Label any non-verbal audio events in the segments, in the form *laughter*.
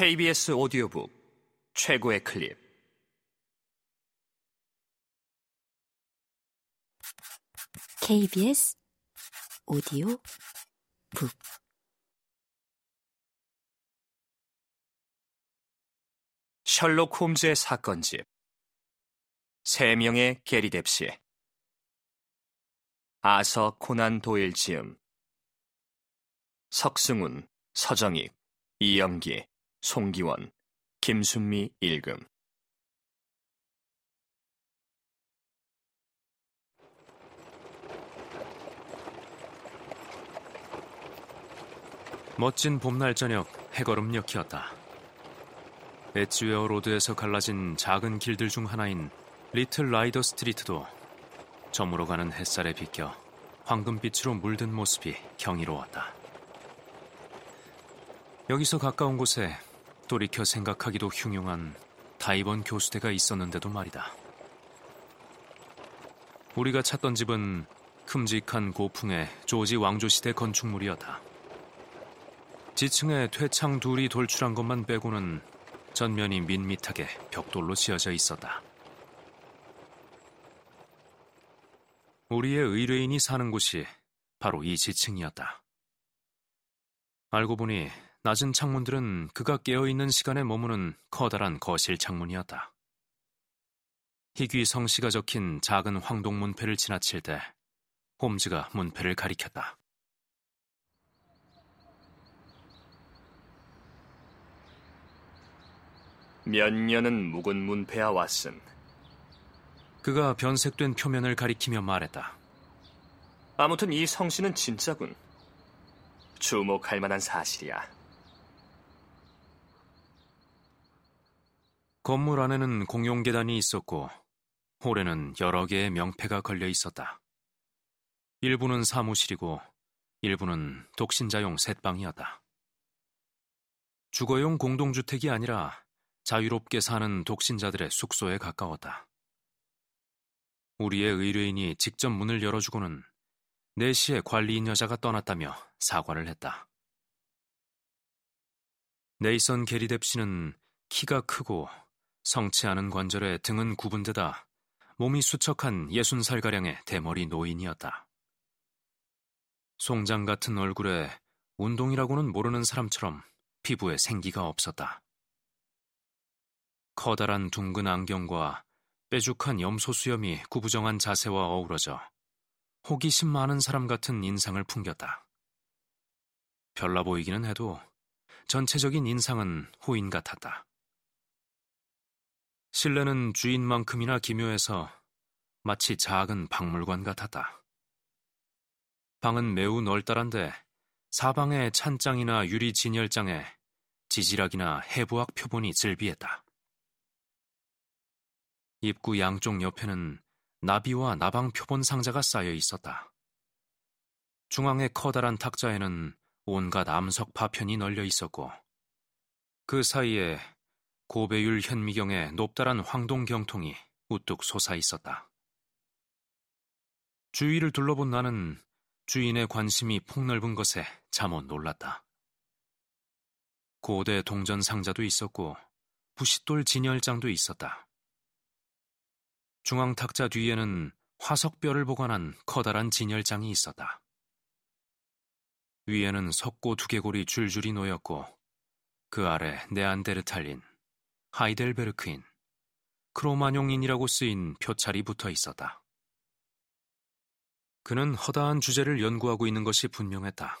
KBS 오디오북 최고의 클립. KBS 오디오 북. 셜록 홈즈의 사건집. 세 명의 게리 뎁시 아서 코난 도일 지음. 석승훈, 서정익, 이영기, 송기원, 김순미 일금 멋진 봄날 저녁 해거름 녘이었다. 에지웨어 로드에서 갈라진 작은 길들 중 하나인 리틀 라이더 스트리트도 저물어 가는 햇살에 비껴 황금빛으로 물든 모습이 경이로웠다. 여기서 가까운 곳에 돌이켜 생각하기도 흉흉한 다이번 교수대가 있었는데도 말이다. 우리가 찾던 집은 큼직한 고풍의 조지 왕조시대 건축물이었다. 지층에 퇴창 둘이 돌출한 것만 빼고는 전면이 밋밋하게 벽돌로 지어져 있었다. 우리의 의뢰인이 사는 곳이 바로 이 지층이었다. 알고 보니 낮은 창문들은 그가 깨어있는 시간에 머무는 커다란 거실 창문이었다. 희귀 성씨가 적힌 작은 황동 문패를 지나칠 때 홈즈가 문패를 가리켰다. 몇 년은 묵은 문패와 왓슨 그가 변색된 표면을 가리키며 말했다. 아무튼 이 성씨는 진짜군 주목할 만한 사실이야 건물 안에는 공용 계단이 있었고 홀에는 여러 개의 명패가 걸려 있었다. 일부는 사무실이고 일부는 독신자용 셋방이었다. 주거용 공동주택이 아니라 자유롭게 사는 독신자들의 숙소에 가까웠다. 우리의 의뢰인이 직접 문을 열어주고는 4시에 관리인 여자가 떠났다며 사과를 했다. 네이선 게리뎁 씨는 키가 크고 성치 않은 관절에 등은 구분되다 몸이 수척한 60살가량의 대머리 노인이었다. 송장 같은 얼굴에 운동이라고는 모르는 사람처럼 피부에 생기가 없었다. 커다란 둥근 안경과 빼죽한 염소 수염이 구부정한 자세와 어우러져 호기심 많은 사람 같은 인상을 풍겼다. 별나 보이기는 해도 전체적인 인상은 호인 같았다. 실내는 주인만큼이나 기묘해서 마치 작은 박물관 같았다. 방은 매우 널따란데 사방에 찬장이나 유리 진열장에 지지락이나 해부학 표본이 즐비했다. 입구 양쪽 옆에는 나비와 나방 표본 상자가 쌓여 있었다. 중앙의 커다란 탁자에는 온갖 암석 파편이 널려 있었고 그 사이에 고배율 현미경의 높다란 황동 경통이 우뚝 솟아 있었다. 주위를 둘러본 나는 주인의 관심이 폭넓은 것에 잠옷 놀랐다. 고대 동전 상자도 있었고 부싯돌 진열장도 있었다. 중앙 탁자 뒤에는 화석뼈를 보관한 커다란 진열장이 있었다. 위에는 석고 두개골이 줄줄이 놓였고 그 아래 네안데르탈린, 하이델베르크인, 크로마뇽인이라고 쓰인 표찰이 붙어 있었다. 그는 허다한 주제를 연구하고 있는 것이 분명했다.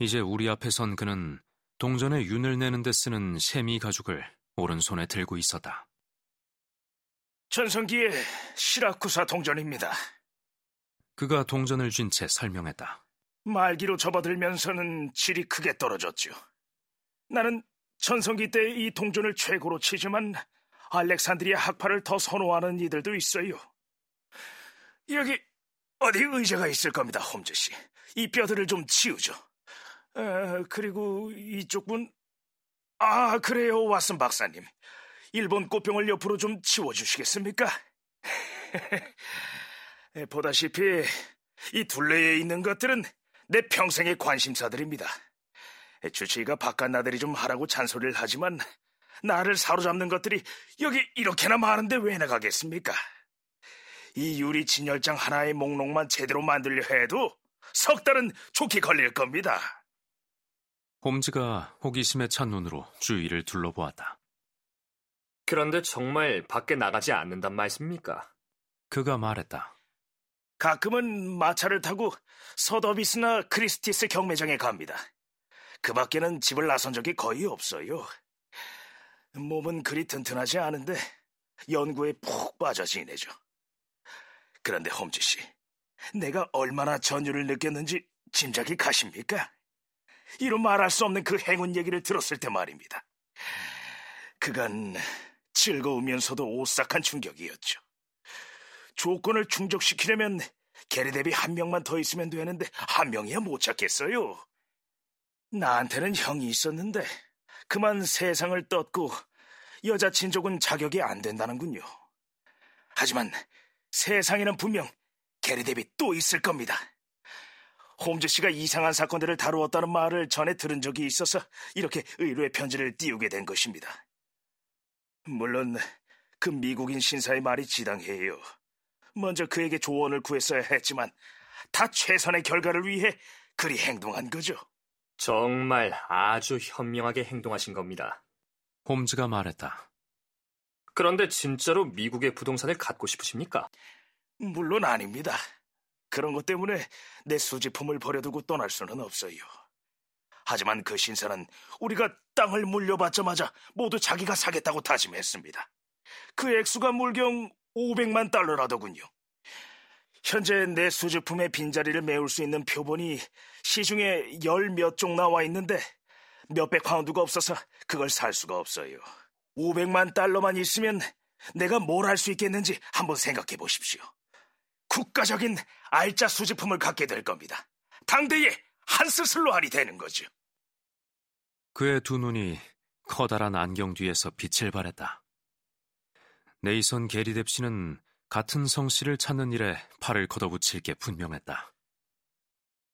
이제 우리 앞에 선 그는 동전에 윤을 내는 데 쓰는 셰미 가죽을 오른손에 들고 있었다. 전성기의 시라쿠사 동전입니다. 그가 동전을 쥔 채 설명했다. 말기로 접어들면서는 질이 크게 떨어졌죠. 나는 전성기 때 이 동전을 최고로 치지만 알렉산드리아 학파를 더 선호하는 이들도 있어요. 여기 어디 의자가 있을 겁니다, 홈즈 씨. 이 뼈들을 좀 치우죠. 아, 그리고 이쪽 분, 아 그래요, 왓슨 박사님. 일본 꽃병을 옆으로 좀 치워주시겠습니까? *laughs* 보다시피 이 둘레에 있는 것들은 내 평생의 관심사들입니다. 주치의가 바깥 나들이 좀 하라고 잔소리를 하지만 나를 사로잡는 것들이 여기 이렇게나 많은데 왜 나가겠습니까? 이 유리 진열장 하나의 목록만 제대로 만들려 해도 석 달은 좋게 걸릴 겁니다. 홈즈가 호기심에 찬 눈으로 주위를 둘러보았다. 그런데 정말 밖에 나가지 않는단 말씀입니까? 그가 말했다. 가끔은 마차를 타고 서더비스나 크리스티스 경매장에 갑니다. 그 밖에는 집을 나선 적이 거의 없어요. 몸은 그리 튼튼하지 않은데 연구에 푹 빠져 지내죠. 그런데 홈즈 씨, 내가 얼마나 전율을 느꼈는지 짐작이 가십니까? 이루 말할 수 없는 그 행운 얘기를 들었을 때 말입니다. 그간 즐거우면서도 오싹한 충격이었죠. 조건을 충족시키려면 게리 대비 한 명만 더 있으면 되는데 한 명이야 못 찾겠어요. 나한테는 형이 있었는데 그만 세상을 떴고 여자 친족은 자격이 안 된다는군요. 하지만 세상에는 분명 게리 대비 또 있을 겁니다. 홈즈 씨가 이상한 사건들을 다루었다는 말을 전에 들은 적이 있어서 이렇게 의뢰 편지를 띄우게 된 것입니다. 물론 그 미국인 신사의 말이 지당해요. 먼저 그에게 조언을 구했어야 했지만 다 최선의 결과를 위해 그리 행동한 거죠. 정말 아주 현명하게 행동하신 겁니다. 홈즈가 말했다. 그런데 진짜로 미국의 부동산을 갖고 싶으십니까? 물론 아닙니다. 그런 것 때문에 내 수집품을 버려두고 떠날 수는 없어요. 하지만 그 신사는 우리가 땅을 물려받자마자 모두 자기가 사겠다고 다짐했습니다. 그 액수가 물경 500만 달러라더군요. 현재 내 수집품의 빈자리를 메울 수 있는 표본이 시중에 열 몇 종 나와 있는데 몇백 파운드가 없어서 그걸 살 수가 없어요. 500만 달러만 있으면 내가 뭘 할 수 있겠는지 한번 생각해 보십시오. 국가적인 알짜 수집품을 갖게 될 겁니다. 당대에 한 스슬로 할이 되는 거죠. 그의 두 눈이 커다란 안경 뒤에서 빛을 발했다. 네이선 게리뎁 씨는 같은 성씨를 찾는 일에 팔을 걷어붙일 게 분명했다.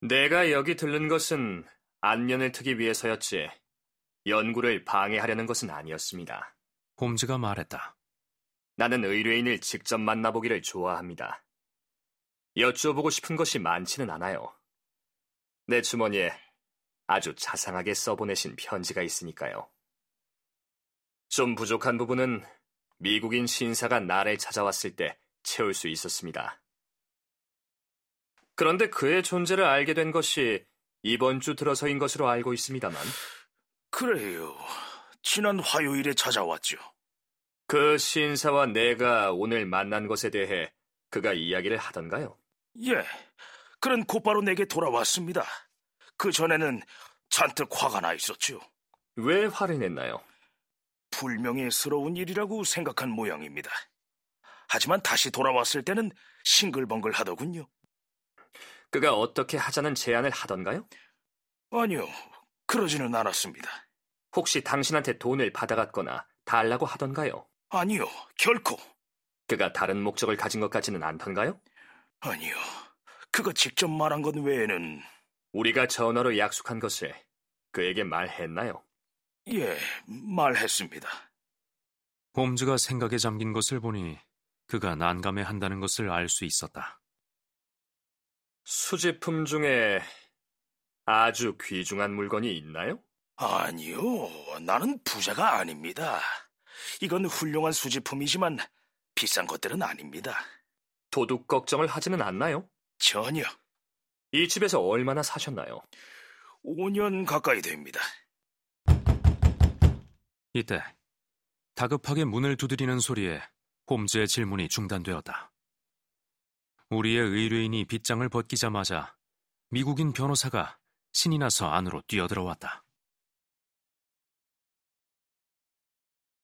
내가 여기 들른 것은 안면을 트기 위해서였지 연구를 방해하려는 것은 아니었습니다. 홈즈가 말했다. 나는 의뢰인을 직접 만나보기를 좋아합니다. 여쭈어보고 싶은 것이 많지는 않아요. 내 주머니에 아주 자상하게 써보내신 편지가 있으니까요. 좀 부족한 부분은 미국인 신사가 나를 찾아왔을 때 채울 수 있었습니다. 그런데 그의 존재를 알게 된 것이 이번 주 들어서인 것으로 알고 있습니다만. 그래요. 지난 화요일에 찾아왔죠. 그 신사와 내가 오늘 만난 것에 대해 그가 이야기를 하던가요? 예. 그는 곧바로 내게 돌아왔습니다. 그 전에는 잔뜩 화가 나 있었죠. 왜 화를 냈나요? 불명예스러운 일이라고 생각한 모양입니다. 하지만 다시 돌아왔을 때는 싱글벙글 하더군요. 그가 어떻게 하자는 제안을 하던가요? 아니요, 그러지는 않았습니다. 혹시 당신한테 돈을 받아갔거나 달라고 하던가요? 아니요, 결코. 그가 다른 목적을 가진 것 같지는 않던가요? 아니요, 그가 직접 말한 것 외에는 우리가 전화로 약속한 것을 그에게 말했나요? 예, 말했습니다. 홈즈가 생각에 잠긴 것을 보니 그가 난감해 한다는 것을 알 수 있었다. 수집품 중에 아주 귀중한 물건이 있나요? 아니요, 나는 부자가 아닙니다. 이건 훌륭한 수집품이지만 비싼 것들은 아닙니다. 도둑 걱정을 하지는 않나요? 전혀. 이 집에서 얼마나 사셨나요? 5년 가까이 됩니다. 이때 다급하게 문을 두드리는 소리에 홈즈의 질문이 중단되었다. 우리의 의뢰인이 빗장을 벗기자마자 미국인 변호사가 신이 나서 안으로 뛰어들어왔다.